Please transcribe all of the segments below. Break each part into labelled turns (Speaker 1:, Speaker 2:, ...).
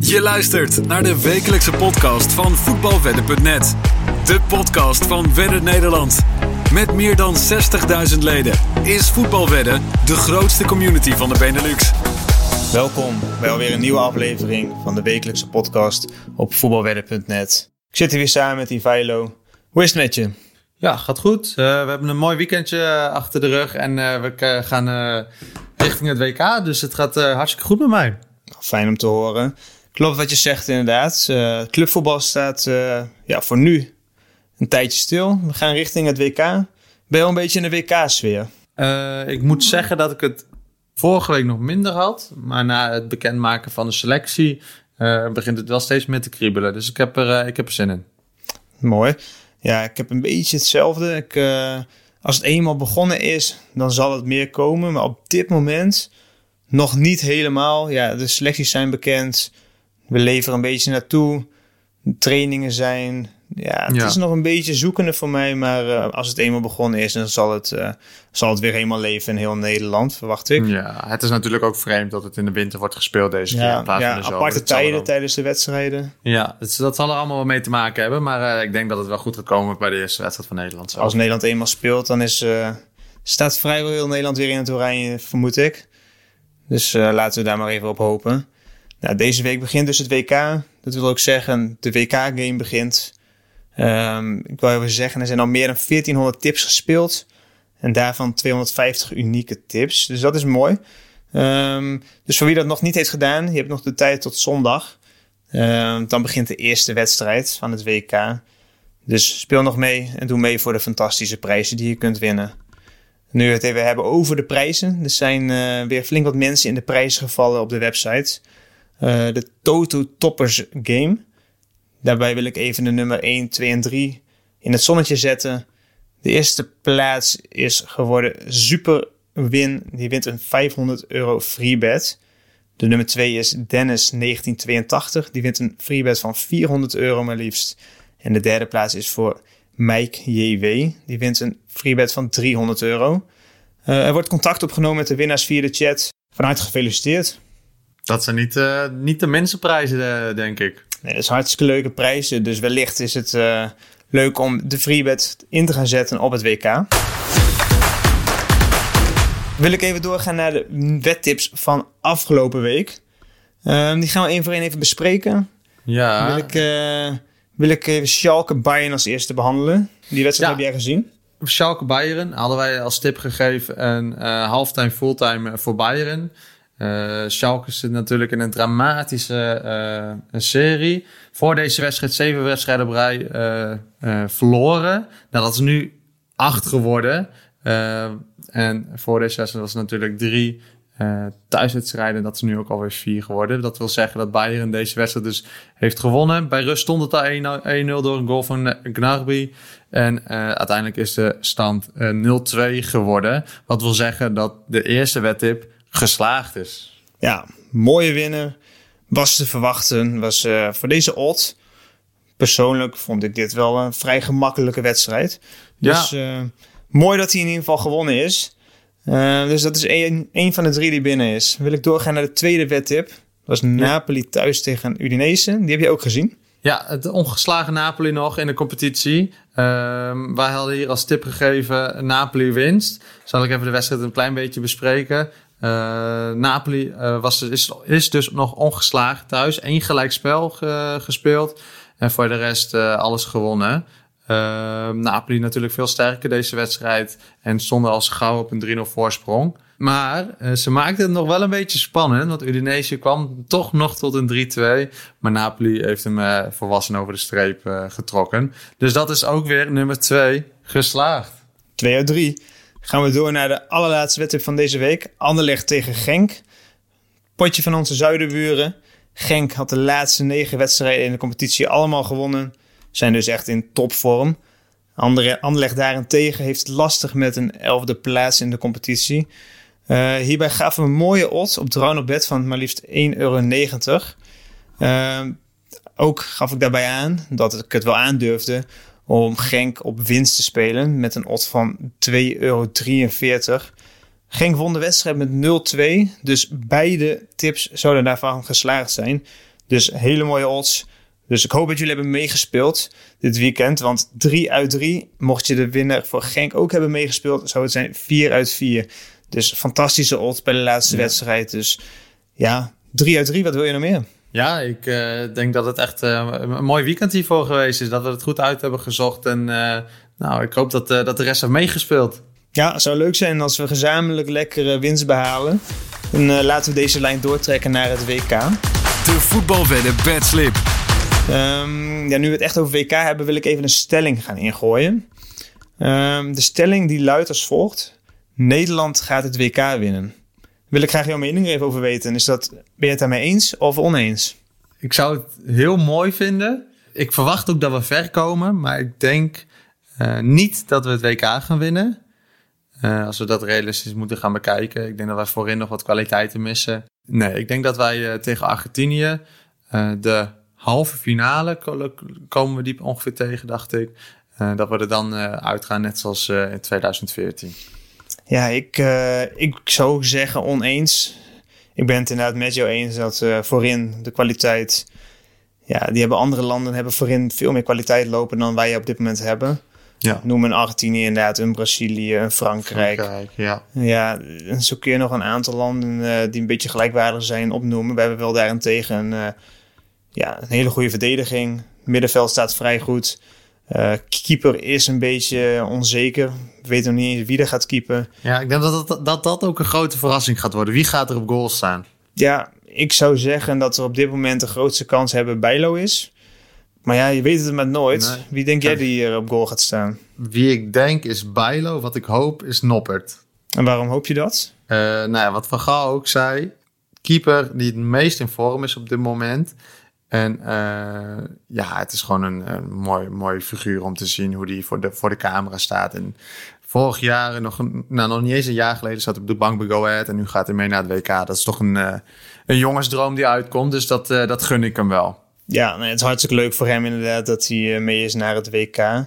Speaker 1: Je luistert naar de wekelijkse podcast van voetbalwedden.net. De podcast van Wedden Nederland. Met meer dan 60.000 leden is Voetbalwedden de grootste community van de Benelux.
Speaker 2: Welkom bij alweer een nieuwe aflevering van de wekelijkse podcast op voetbalwedden.net. Ik zit hier weer samen met Ivailo. Hoe is het met je?
Speaker 3: Ja, gaat goed. Uh, we hebben een mooi weekendje eh, achter de rug en uh, we gaan uh, richting het WK. Dus het gaat hartstikke goed met mij.
Speaker 2: Fijn om te horen. Klopt wat je zegt inderdaad. clubvoetbal staat ja, voor nu een tijdje stil. We gaan richting het WK. Ben je al een beetje in de WK-sfeer?
Speaker 3: ik moet zeggen dat ik het vorige week nog minder had. Maar na het bekendmaken van de selectie begint het wel steeds meer te kriebelen. Dus ik heb er, ik heb er zin in.
Speaker 2: Mooi. Ja, ik heb een beetje hetzelfde. Ik, uh, als het eenmaal begonnen is, dan zal het meer komen. Maar op dit moment nog niet helemaal. Ja, de selecties zijn bekend. We leveren een beetje naartoe. trainingen zijn ja, het is nog een beetje zoekende voor mij. Maar uh, als het eenmaal begonnen is, dan zal het, uh, zal het weer helemaal leven in heel Nederland, verwacht ik.
Speaker 3: Ja, het is natuurlijk ook vreemd dat het in de winter wordt gespeeld deze keer.
Speaker 2: In plaats ja, van de zomer. aparte tijden tijdens de wedstrijden.
Speaker 3: Ja, dat, dat zal er allemaal wel mee te maken hebben. Maar uh, ik denk dat het wel goed gaat komen bij de eerste wedstrijd van Nederland.
Speaker 2: Als Nederland eenmaal speelt, dan is, staat vrijwel heel Nederland weer in het oranje, vermoed ik. Dus laten we daar maar even op hopen. Nou, deze week begint dus het WK. Dat wil ook zeggen, de WK-game begint. Um, ik wil even zeggen, er zijn al meer dan 1400 tips gespeeld. En daarvan 250 unieke tips. Dus dat is mooi. Um, dus voor wie dat nog niet heeft gedaan, je hebt nog de tijd tot zondag. Um, dan begint de eerste wedstrijd van het WK. Dus speel nog mee en doe mee voor de fantastische prijzen die je kunt winnen. Nu we het even hebben over de prijzen. Er zijn uh, weer flink wat mensen in de prijzen gevallen op de website. Uh, de Toto Toppers Game. Daarbij wil ik even de nummer 1, 2 en 3 in het zonnetje zetten. De eerste plaats is geworden Super Win. Die wint een 500 euro freebet. De nummer 2 is Dennis 1982. Die wint een freebet van 400 euro maar liefst. En de derde plaats is voor Mike JW. Die wint een freebet van 300 euro. Uh, er wordt contact opgenomen met de winnaars via de chat. Vanuit gefeliciteerd.
Speaker 3: Dat zijn niet, uh, niet de mensenprijzen, uh, denk ik.
Speaker 2: Nee, dat is hartstikke leuke prijzen. Dus wellicht is het uh, leuk om de freebet in te gaan zetten op het WK. Wil ik even doorgaan naar de wettips van afgelopen week. Uh, die gaan we één voor één even bespreken.
Speaker 3: Ja.
Speaker 2: Wil ik, uh, wil ik even Schalke Bayern als eerste behandelen. Die wedstrijd heb jij gezien?
Speaker 3: Schalke Bayern hadden wij als tip gegeven een halftime fulltime voor Bayern. Uh, Schalke zit natuurlijk in een dramatische uh, serie. Voor deze wedstrijd zeven wedstrijden op uh, verloren. Nou, dat is nu acht geworden. en voor deze wedstrijd was het natuurlijk drie thuiswedstrijden. Dat is nu ook alweer vier geworden. Dat wil zeggen dat Bayern deze wedstrijd dus heeft gewonnen. Bij rust stond het al 1-0 door een goal van Gnarby. En uiteindelijk is de stand 0-2 geworden. Wat wil zeggen dat de eerste wedtip geslaagd is.
Speaker 2: Ja, mooie winner. Was te verwachten. Was uh, voor deze odd. Persoonlijk vond ik dit wel een vrij gemakkelijke wedstrijd. Dus ja. uh, mooi dat hij in ieder geval gewonnen is. Uh, dus dat is één, één van de drie die binnen is. Wil ik doorgaan naar de tweede wedtip. Dat was Napoli thuis tegen Udinese. Die heb je ook gezien.
Speaker 3: Ja, het ongeslagen Napoli nog in de competitie. Uh, wij hadden hier als tip gegeven Napoli winst. Zal ik even de wedstrijd een klein beetje bespreken. Uh, Napoli uh, was, is, is dus nog ongeslagen thuis. Eén gelijkspel ge, gespeeld. En voor de rest uh, alles gewonnen. Napoli natuurlijk veel sterker deze wedstrijd. En stonden als gauw op een 3-0 voorsprong. Maar ze maakten het nog wel een beetje spannend. Want Udinese kwam toch nog tot een 3-2. Maar Napoli heeft hem volwassen over de streep getrokken. Dus dat is ook weer nummer 2 geslaagd.
Speaker 2: 2 uit 3 gaan we door naar de allerlaatste wedstrijd van deze week. Anderlecht tegen Genk. Potje van onze zuidenburen. Genk had de laatste negen wedstrijden in de competitie allemaal gewonnen. Zijn dus echt in topvorm. Anderlecht daarentegen heeft lastig met een elfde plaats in de competitie. Uh, hierbij gaven we een mooie odds op Drown op bed van maar liefst 1,90 euro. Uh, ook gaf ik daarbij aan dat ik het wel aandurfde om Genk op winst te spelen met een odd van 2,43 euro. Genk won de wedstrijd met 0-2, dus beide tips zouden daarvan geslaagd zijn. Dus hele mooie odds. Dus ik hoop dat jullie hebben meegespeeld dit weekend. Want 3 uit 3, mocht je de winnaar voor Genk ook hebben meegespeeld, zou het zijn 4 uit 4. Dus fantastische odds bij de laatste wedstrijd. Dus ja, 3 uit 3, wat wil je nog meer?
Speaker 3: Ja, ik uh, denk dat het echt uh, een mooi weekend hiervoor geweest is. Dat we het goed uit hebben gezocht. En uh, nou, ik hoop dat, dat de rest heeft meegespeeld.
Speaker 2: Ja, het zou leuk zijn als we gezamenlijk lekkere winst behalen. En laten we deze lijn doortrekken naar het WK.
Speaker 1: De voetbalwedden bedslip.
Speaker 2: Um, ja, nu we het echt over WK hebben, wil ik even een stelling gaan ingooien. Um, de stelling die luidt als volgt. Nederland gaat het WK winnen. Wil ik graag jouw mening even over weten. Is dat, ben je het daarmee eens of oneens?
Speaker 3: Ik zou het heel mooi vinden. Ik verwacht ook dat we ver komen, maar ik denk uh, niet dat we het WK gaan winnen. Uh, als we dat realistisch moeten gaan bekijken. Ik denk dat wij voorin nog wat kwaliteiten missen. Nee, ik denk dat wij uh, tegen Argentinië de halve finale komen we die ongeveer tegen, dacht ik. dat we er dan uitgaan, net zoals in 2014.
Speaker 2: Ja, ik, uh, ik zou zeggen oneens. Ik ben het inderdaad met jou eens dat uh, voorin de kwaliteit... Ja, die hebben andere landen hebben voorin veel meer kwaliteit lopen dan wij op dit moment hebben. Ja. Noem een Argentinië inderdaad, een Brazilië, een Frankrijk.
Speaker 3: Frankrijk ja.
Speaker 2: Ja, en zo kun je nog een aantal landen uh, die een beetje gelijkwaardig zijn opnoemen. We hebben wel daarentegen een, ja, een hele goede verdediging. Middenveld staat vrij goed. Uh, keeper is een beetje onzeker. We weten nog niet eens wie er gaat keepen.
Speaker 3: Ja, ik denk dat dat, dat dat ook een grote verrassing gaat worden. Wie gaat er op goal staan?
Speaker 2: Ja, ik zou zeggen dat er op dit moment de grootste kans hebben Bijlo is. Maar ja, je weet het maar nooit. Wie denk jij die er op goal gaat staan?
Speaker 3: Wie ik denk is Bijlo. Wat ik hoop is Noppert.
Speaker 2: En waarom hoop je dat?
Speaker 3: Uh, nou ja, wat Van Gaal ook zei. Keeper die het meest in vorm is op dit moment. En uh, ja, het is gewoon een, een, mooi, mooi figuur om te zien hoe die voor de, voor de camera staat. En vorig jaar, nog, nou, nog niet eens een jaar geleden, zat op de bank bij Go. En nu gaat hij mee naar het WK. Dat is toch een, uh, een jongensdroom die uitkomt. Dus dat, uh, dat gun ik hem wel.
Speaker 2: Ja, het is hartstikke leuk voor hem inderdaad dat hij mee is naar het WK.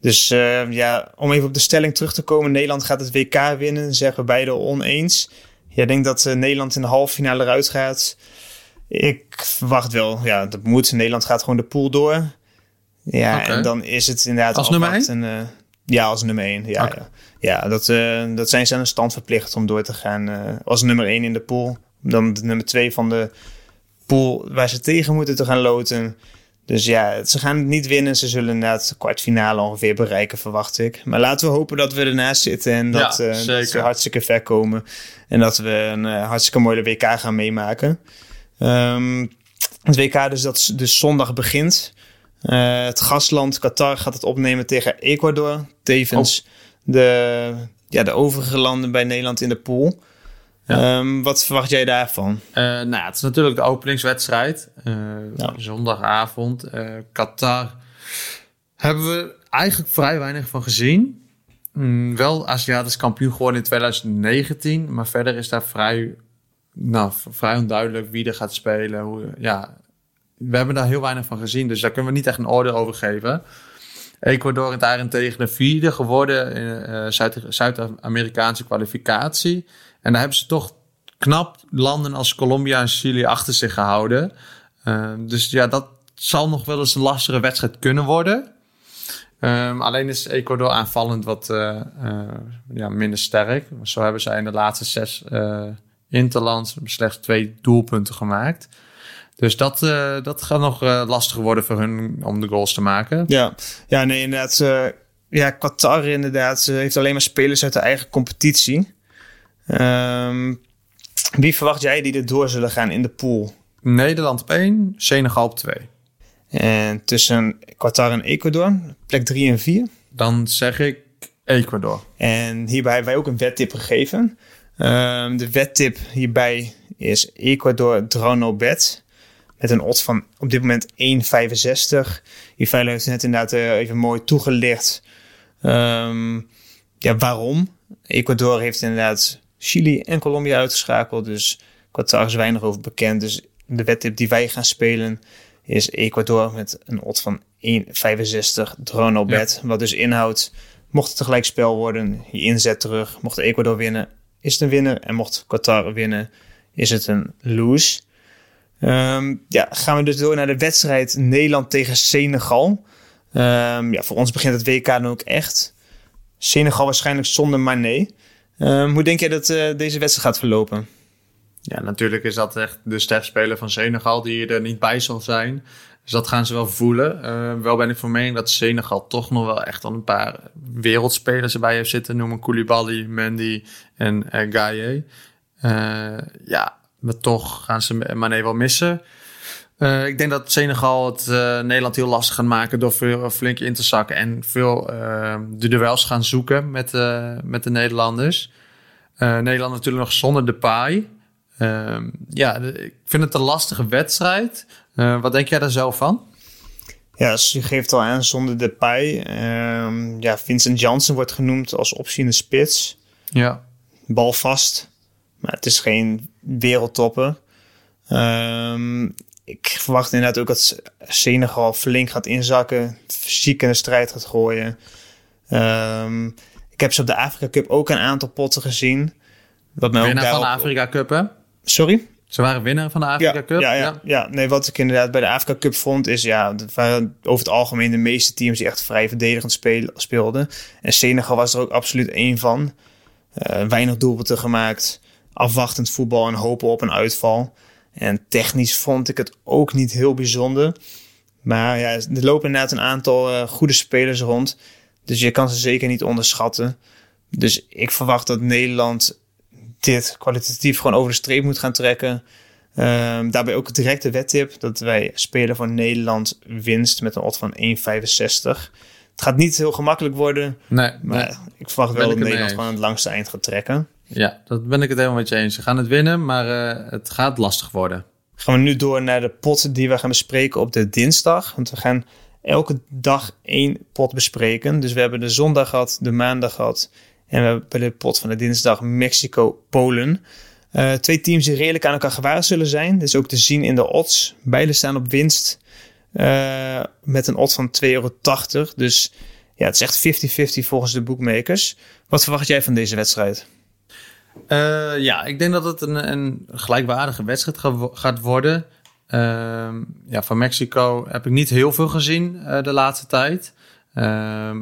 Speaker 2: Dus ja, om even op de stelling terug te komen. Nederland gaat het WK winnen, zeggen we beide oneens. Jij denkt dat Nederland in de halve finale eruit gaat. Ik verwacht wel, ja, dat moet. Nederland gaat gewoon de pool door. Ja, en dan is het inderdaad
Speaker 3: als nummer 1? Uh,
Speaker 2: ja, als nummer 1. Ja, ja. ja. dat, uh, dat zijn ze aan een stand verplicht om door te gaan uh, als nummer 1 in de pool. Dan de nummer 2 van de pool waar ze tegen moeten te gaan loten. Dus ja, ze gaan het niet winnen. Ze zullen inderdaad de kwartfinale ongeveer bereiken, verwacht ik. Maar laten we hopen dat we ernaast zitten en dat, ja, dat ze hartstikke ver komen. En dat we een hartstikke mooie WK gaan meemaken. Um, het WK dus dat dus zondag begint. Uh, het gastland Qatar gaat het opnemen tegen Ecuador. Tevens oh. de, ja, de overige landen bij Nederland in de pool. Ja. Um, wat verwacht jij daarvan?
Speaker 3: Uh, nou, het is natuurlijk de openingswedstrijd. Uh, ja. Zondagavond. Qatar hebben we eigenlijk vrij weinig van gezien. Mm, wel Aziatisch kampioen geworden in 2019. Maar verder is daar vrij nou, vrij onduidelijk wie er gaat spelen. Hoe, ja, we hebben daar heel weinig van gezien, dus daar kunnen we niet echt een oordeel over geven. Ecuador is daarentegen de vierde geworden in uh, Zuid-Amerikaanse kwalificatie. En daar hebben ze toch knap landen als Colombia en Chili achter zich gehouden. Uh, dus ja, dat zal nog wel eens een lastige wedstrijd kunnen worden. Um, alleen is Ecuador aanvallend wat uh, ja, minder sterk. Zo hebben zij in de laatste zes Interlands slechts twee doelpunten gemaakt. Dus dat, uh, dat gaat nog uh, lastiger worden voor hun om de goals te maken.
Speaker 2: Ja, ja nee, inderdaad. Uh, ja, Qatar inderdaad heeft alleen maar spelers uit de eigen competitie. Um, wie verwacht jij die er door zullen gaan in de pool?
Speaker 3: Nederland op 1, Senegal op 2.
Speaker 2: En tussen Qatar en Ecuador, plek 3 en 4?
Speaker 3: Dan zeg ik Ecuador.
Speaker 2: En hierbij hebben wij ook een wedtip gegeven. Um, de wedtip hierbij is Ecuador Bet. Met een odds van op dit moment 1,65. Ivalo heeft net inderdaad uh, even mooi toegelicht. Um, ja, waarom? Ecuador heeft inderdaad Chili en Colombia uitgeschakeld. Dus Qatar is weinig over bekend. Dus de wedtip die wij gaan spelen is Ecuador met een odds van 1,65 Drono Bet. Ja. Wat dus inhoudt, mocht het tegelijk spel worden, je inzet terug. Mocht Ecuador winnen, is het een winnaar. En mocht Qatar winnen, is het een lose. Ehm, ja, gaan we dus door naar de wedstrijd Nederland tegen Senegal. Ehm, ja, voor ons begint het WK dan ook echt. Senegal waarschijnlijk zonder Mané. Um, hoe denk jij dat uh, deze wedstrijd gaat verlopen?
Speaker 3: Ja, natuurlijk is dat echt de sterspeler van Senegal die er niet bij zal zijn. Dus dat gaan ze wel voelen. Uh, wel ben ik van mening dat Senegal toch nog wel echt al een paar wereldspelers erbij heeft zitten. Noemen Koulibaly, Mendy en uh, Gaye. Uh, ja, maar toch gaan ze Mané wel missen. Ik denk dat Senegal het Nederland heel lastig gaat maken door veel flink in te zakken en veel uh, de duels gaan zoeken met, met de Nederlanders. Nederland natuurlijk nog zonder de paai. Ehm, ja, ik vind het een lastige wedstrijd. Wat denk jij daar zelf van?
Speaker 2: Ja, dus je geeft al aan zonder de paai. Ehm, ja, Vincent Janssen wordt genoemd als optie in de spits.
Speaker 3: Ja.
Speaker 2: Bal vast. Maar het is geen wereldtopper. Um, ik verwacht inderdaad ook dat Senegal flink gaat inzakken. Fysiek in de strijd gaat gooien. Um, ik heb ze op de Afrika Cup ook een aantal potten gezien.
Speaker 3: Wat mij winnaar van de Afrika Cup, hè?
Speaker 2: Sorry?
Speaker 3: Ze waren winnaar van de Afrika
Speaker 2: ja,
Speaker 3: Cup?
Speaker 2: Ja, ja, ja, nee, wat ik inderdaad bij de Afrika Cup vond... is ja, het waren over het algemeen de meeste teams... die echt vrij verdedigend speel, speelden. En Senegal was er ook absoluut één van. Uh, weinig doelpunten gemaakt. Afwachtend voetbal en hopen op een uitval. En technisch vond ik het ook niet heel bijzonder. Maar ja, er lopen inderdaad een aantal uh, goede spelers rond. Dus je kan ze zeker niet onderschatten. Dus ik verwacht dat Nederland dit kwalitatief gewoon over de streep moet gaan trekken. Um, daarbij ook direct de wettip dat wij spelen voor Nederland winst met een odd van 1,65. Het gaat niet heel gemakkelijk worden.
Speaker 3: Nee,
Speaker 2: maar
Speaker 3: nee.
Speaker 2: ik verwacht wel dat Nederland gewoon het langste eind gaat trekken.
Speaker 3: Ja, dat ben ik het helemaal met je eens. Ze gaan het winnen, maar uh, het gaat lastig worden.
Speaker 2: Gaan we nu door naar de pot die we gaan bespreken op de dinsdag. Want we gaan elke dag één pot bespreken. Dus we hebben de zondag gehad, de maandag gehad. En we hebben de pot van de dinsdag Mexico-Polen. Uh, twee teams die redelijk aan elkaar gewaar zullen zijn. Dit is ook te zien in de odds. Beide staan op winst uh, met een odd van 2,80 euro. Dus ja, het is echt 50-50 volgens de bookmakers. Wat verwacht jij van deze wedstrijd?
Speaker 3: Uh, ja, ik denk dat het een, een gelijkwaardige wedstrijd gaat worden. Uh, ja, van Mexico heb ik niet heel veel gezien de laatste tijd.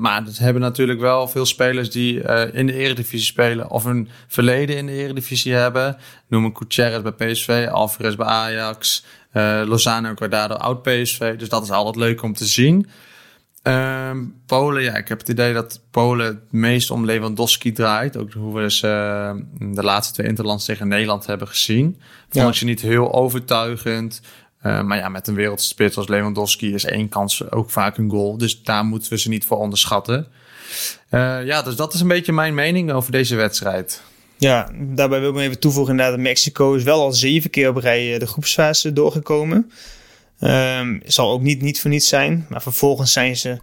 Speaker 3: Maar er hebben natuurlijk wel veel spelers die in de Eredivisie spelen of een verleden in de Eredivisie hebben. Noem een Gutierrez bij PSV, Alvarez bij Ajax, Lozano Guardado oud PSV. Dus dat is altijd leuk om te zien. Um, Polen, ja, ik heb het idee dat Polen het meest om Lewandowski draait. Ook hoe we dus uh, de laatste twee interlands tegen Nederland hebben gezien. Vond ja. ze niet heel overtuigend. Uh, maar ja, met een wereldspits als Lewandowski is één kans ook vaak een goal. Dus daar moeten we ze niet voor onderschatten. Uh, ja, dus dat is een beetje mijn mening over deze wedstrijd.
Speaker 2: Ja, daarbij wil ik me even toevoegen inderdaad Mexico is wel al zeven keer op rij de groepsfase doorgekomen. Um, zal ook niet, niet voor niets zijn. Maar vervolgens zijn ze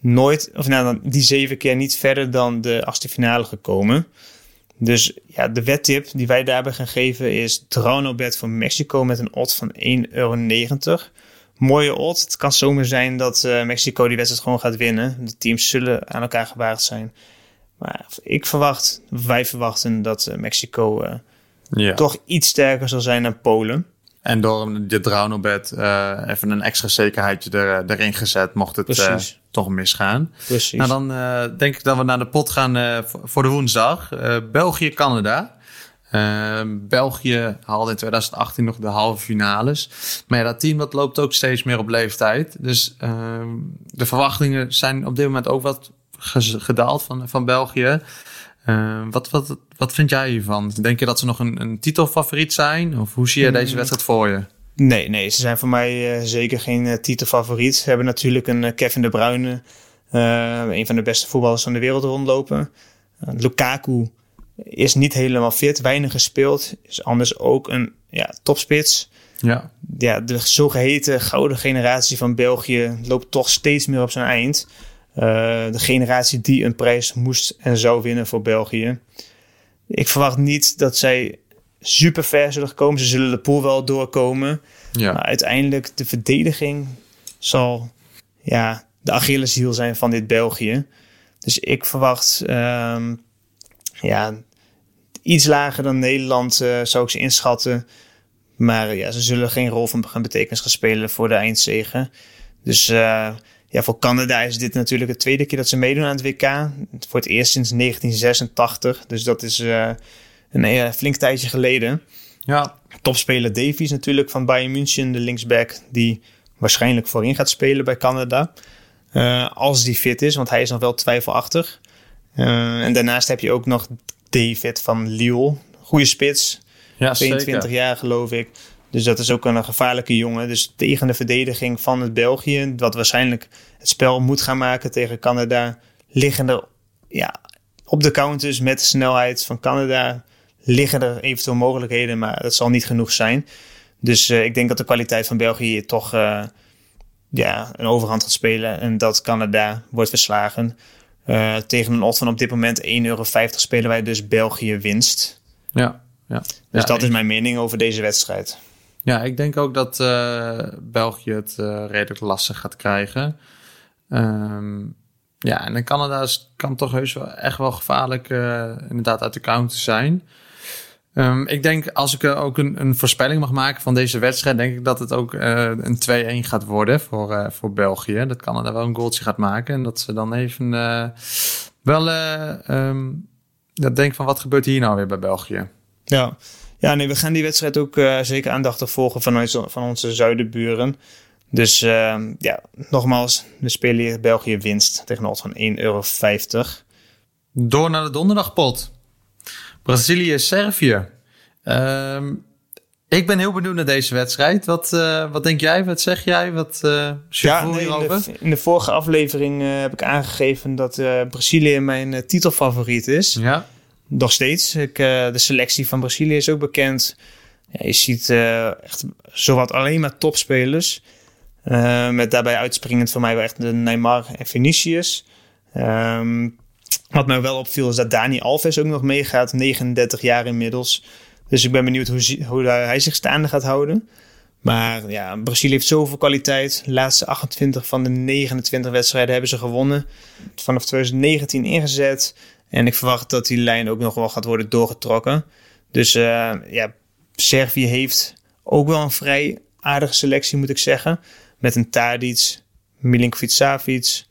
Speaker 2: nooit, of nou, die zeven keer niet verder dan de achtste finale gekomen. Dus ja, de wettip die wij daarbij gaan geven is Draunobet voor Mexico met een odd van 1,90 euro. Mooie odd. Het kan zomaar zijn dat uh, Mexico die wedstrijd gewoon gaat winnen. De teams zullen aan elkaar gewaagd zijn. Maar ik verwacht, wij verwachten dat uh, Mexico uh, ja. toch iets sterker zal zijn dan Polen.
Speaker 3: En door de Draunobed uh, even een extra zekerheidje er, erin gezet, mocht het uh, toch misgaan.
Speaker 2: Precies.
Speaker 3: Nou, dan uh, denk ik dat we naar de pot gaan voor de woensdag. België-Canada. België haalde in 2018 nog de halve finales. Maar ja, dat team dat loopt ook steeds meer op leeftijd. Dus de verwachtingen zijn op dit moment ook wat gedaald van, van België. Uh, wat, wat, wat vind jij hiervan? Denk je dat ze nog een, een titelfavoriet zijn? Of hoe zie je deze wedstrijd voor je?
Speaker 2: Nee, nee, ze zijn voor mij uh, zeker geen uh, titelfavoriet. Ze hebben natuurlijk een Kevin De Bruyne, een van de beste voetballers van de wereld rondlopen. Lukaku is niet helemaal fit, weinig gespeeld. Is anders ook een ja, topspits.
Speaker 3: Ja.
Speaker 2: ja, de zogeheten gouden generatie van België loopt toch steeds meer op zijn eind. Uh, de generatie die een prijs moest en zou winnen voor België. Ik verwacht niet dat zij super ver zullen komen. Ze zullen de pool wel doorkomen.
Speaker 3: Ja.
Speaker 2: Maar uiteindelijk de verdediging zal ja, de Achilleshiel zijn van dit België. Dus ik verwacht um, ja, iets lager dan Nederland uh, zou ik ze inschatten. Maar ja, ze zullen geen rol van gaan betekenis gaan spelen voor de eindzegen. Dus uh, ja, voor Canada is dit natuurlijk de tweede keer dat ze meedoen aan het WK. Voor het eerst sinds 1986. Dus dat is uh, een uh, flink tijdje geleden.
Speaker 3: Ja.
Speaker 2: Topspeler Davies natuurlijk van Bayern München, de linksback, die waarschijnlijk voorin gaat spelen bij Canada. als die fit is, want hij is nog wel twijfelachtig. en daarnaast heb je ook nog David van Lille. Goede spits. Ja, 22 jaar geloof ik. Dus dat is ook een gevaarlijke jongen. Dus tegen de verdediging van het België, wat waarschijnlijk het spel moet gaan maken tegen Canada, liggen er ja, op de counters met de snelheid van Canada liggen er eventueel mogelijkheden, maar dat zal niet genoeg zijn. Dus uh, ik denk dat de kwaliteit van België toch uh, ja, een overhand gaat spelen en dat Canada wordt verslagen. Uh, tegen een odd van op dit moment 1,50 euro spelen wij dus België winst.
Speaker 3: Ja, ja.
Speaker 2: Dus ja, dat is mijn mening over deze wedstrijd.
Speaker 3: Ja, ik denk ook dat uh, België het uh, redelijk lastig gaat krijgen. Um, ja, en Canada kan toch heus wel echt wel gevaarlijk uh, inderdaad uit de counter zijn. Um, ik denk, als ik ook een, een, voorspelling mag maken van deze wedstrijd, denk ik dat het ook een 2-1 gaat worden voor, voor België. Dat Canada wel een goaltje gaat maken en dat ze dan even wel um, dat denk van wat gebeurt hier nou weer bij België?
Speaker 2: Ja, ja, nee, we gaan die wedstrijd ook uh, zeker aandachtig volgen van, van onze zuidenburen. Dus uh, ja, nogmaals, we spelen hier België winst tegen een van 1,50 euro.
Speaker 3: Door naar de donderdagpot. Brazilië-Servië. Uh, ik ben heel benieuwd naar deze wedstrijd. Wat, uh, wat denk jij? Wat zeg jij? Wat uh,
Speaker 2: ja, nee, in, de, in de vorige aflevering heb ik aangegeven dat Brazilië mijn titelfavoriet is.
Speaker 3: Ja.
Speaker 2: Nog steeds. Ik, uh, de selectie van Brazilië is ook bekend. Ja, je ziet uh, echt zowat alleen maar topspelers. Uh, met daarbij uitspringend voor mij wel echt de Neymar en Vinicius. Um, wat mij wel opviel is dat Dani Alves ook nog meegaat. 39 jaar inmiddels. Dus ik ben benieuwd hoe, hoe hij zich staande gaat houden. Maar ja, Brazilië heeft zoveel kwaliteit. De laatste 28 van de 29 wedstrijden hebben ze gewonnen. Vanaf 2019 ingezet. En ik verwacht dat die lijn ook nog wel gaat worden doorgetrokken. Dus uh, ja, Servië heeft ook wel een vrij aardige selectie, moet ik zeggen. Met een Tadic, Milinkovic Savic,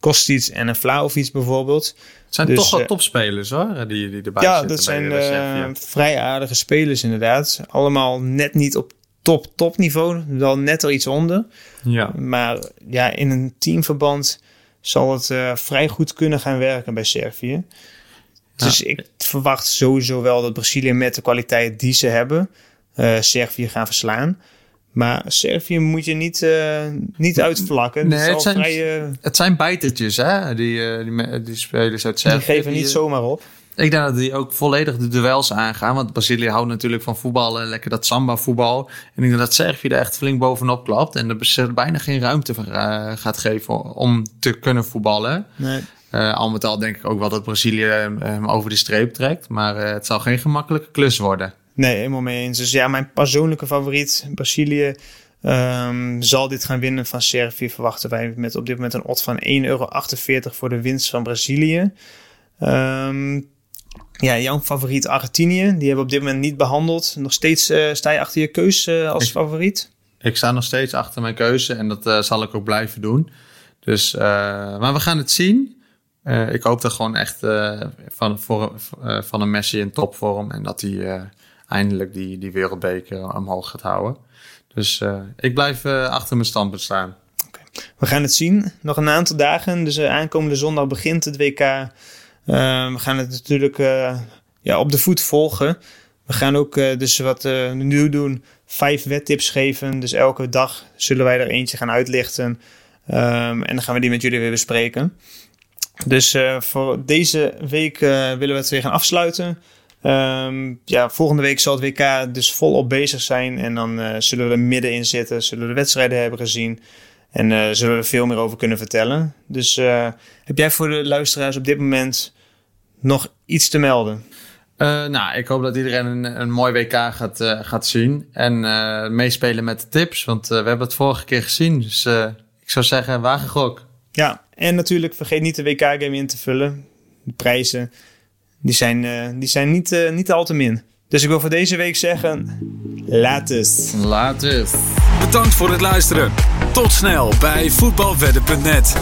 Speaker 2: Kostic en een Vlaovic bijvoorbeeld.
Speaker 3: Het zijn toch wel uh, topspelers hoor, die, die erbij
Speaker 2: ja, dat zijn uh, vrij aardige spelers inderdaad. Allemaal net niet op top, top niveau, wel net er iets onder.
Speaker 3: Ja.
Speaker 2: Maar ja, in een teamverband zal het uh, vrij goed kunnen gaan werken bij Servië. Dus ik verwacht sowieso wel dat Brazilië met de kwaliteit die ze hebben, uh, Servië gaan verslaan. Maar Servië moet je niet, uh, niet uitvlakken.
Speaker 3: Nee, het, zijn, vrij, het zijn bijtertjes, hè? Die, die, die spelers uit Servië.
Speaker 2: Die geven niet zomaar op.
Speaker 3: Ik denk dat die ook volledig de duels aangaan. Want Brazilië houdt natuurlijk van voetballen. Lekker dat samba-voetbal. En ik denk dat Servië er echt flink bovenop klapt. En er bijna geen ruimte voor, uh, gaat geven om te kunnen voetballen.
Speaker 2: Nee.
Speaker 3: Uh, al met al denk ik ook wel dat Brazilië hem over de streep trekt. Maar uh, het zal geen gemakkelijke klus worden.
Speaker 2: Nee, helemaal mee eens. Dus ja, mijn persoonlijke favoriet, Brazilië, um, zal dit gaan winnen van Servië. Verwachten wij met op dit moment een odd van 1,48 euro voor de winst van Brazilië. Um, ja, jouw favoriet Argentinië, die hebben we op dit moment niet behandeld. Nog steeds uh, sta je achter je keus uh, als
Speaker 3: ik,
Speaker 2: favoriet?
Speaker 3: Ik sta nog steeds achter mijn keuze en dat uh, zal ik ook blijven doen. Dus, maar we gaan het zien. ik hoop er gewoon echt van, voor, van een Messi in topvorm en dat hij eindelijk die, die wereldbeker omhoog gaat houden. Dus ik blijf achter mijn standpunt staan.
Speaker 2: Okay. We gaan het zien. Nog een aantal dagen. Dus aankomende zondag begint het WK we gaan het natuurlijk uh, ja, op de voet volgen. We gaan ook uh, dus wat uh, nu doen, vijf wettips geven. Dus elke dag zullen wij er eentje gaan uitlichten. Um, en dan gaan we die met jullie weer bespreken. Dus voor deze week willen we het weer gaan afsluiten. Um, ja, volgende week zal het WK dus volop bezig zijn. En dan zullen we er middenin zitten. Zullen we de wedstrijden hebben gezien. En zullen we er veel meer over kunnen vertellen. Dus heb jij voor de luisteraars op dit moment nog iets te melden?
Speaker 3: Uh, nou, ik hoop dat iedereen een, een mooi WK gaat, uh, gaat zien. En uh, meespelen met de tips. Want we hebben het vorige keer gezien. Dus ik zou zeggen, wagen gok.
Speaker 2: Ja, en natuurlijk vergeet niet de WK-game in te vullen. De prijzen, die zijn, die zijn niet, niet al te min. Dus ik wil voor deze week zeggen, laat
Speaker 3: Later.
Speaker 1: Bedankt voor het luisteren. Tot snel bij voetbalwedden.net.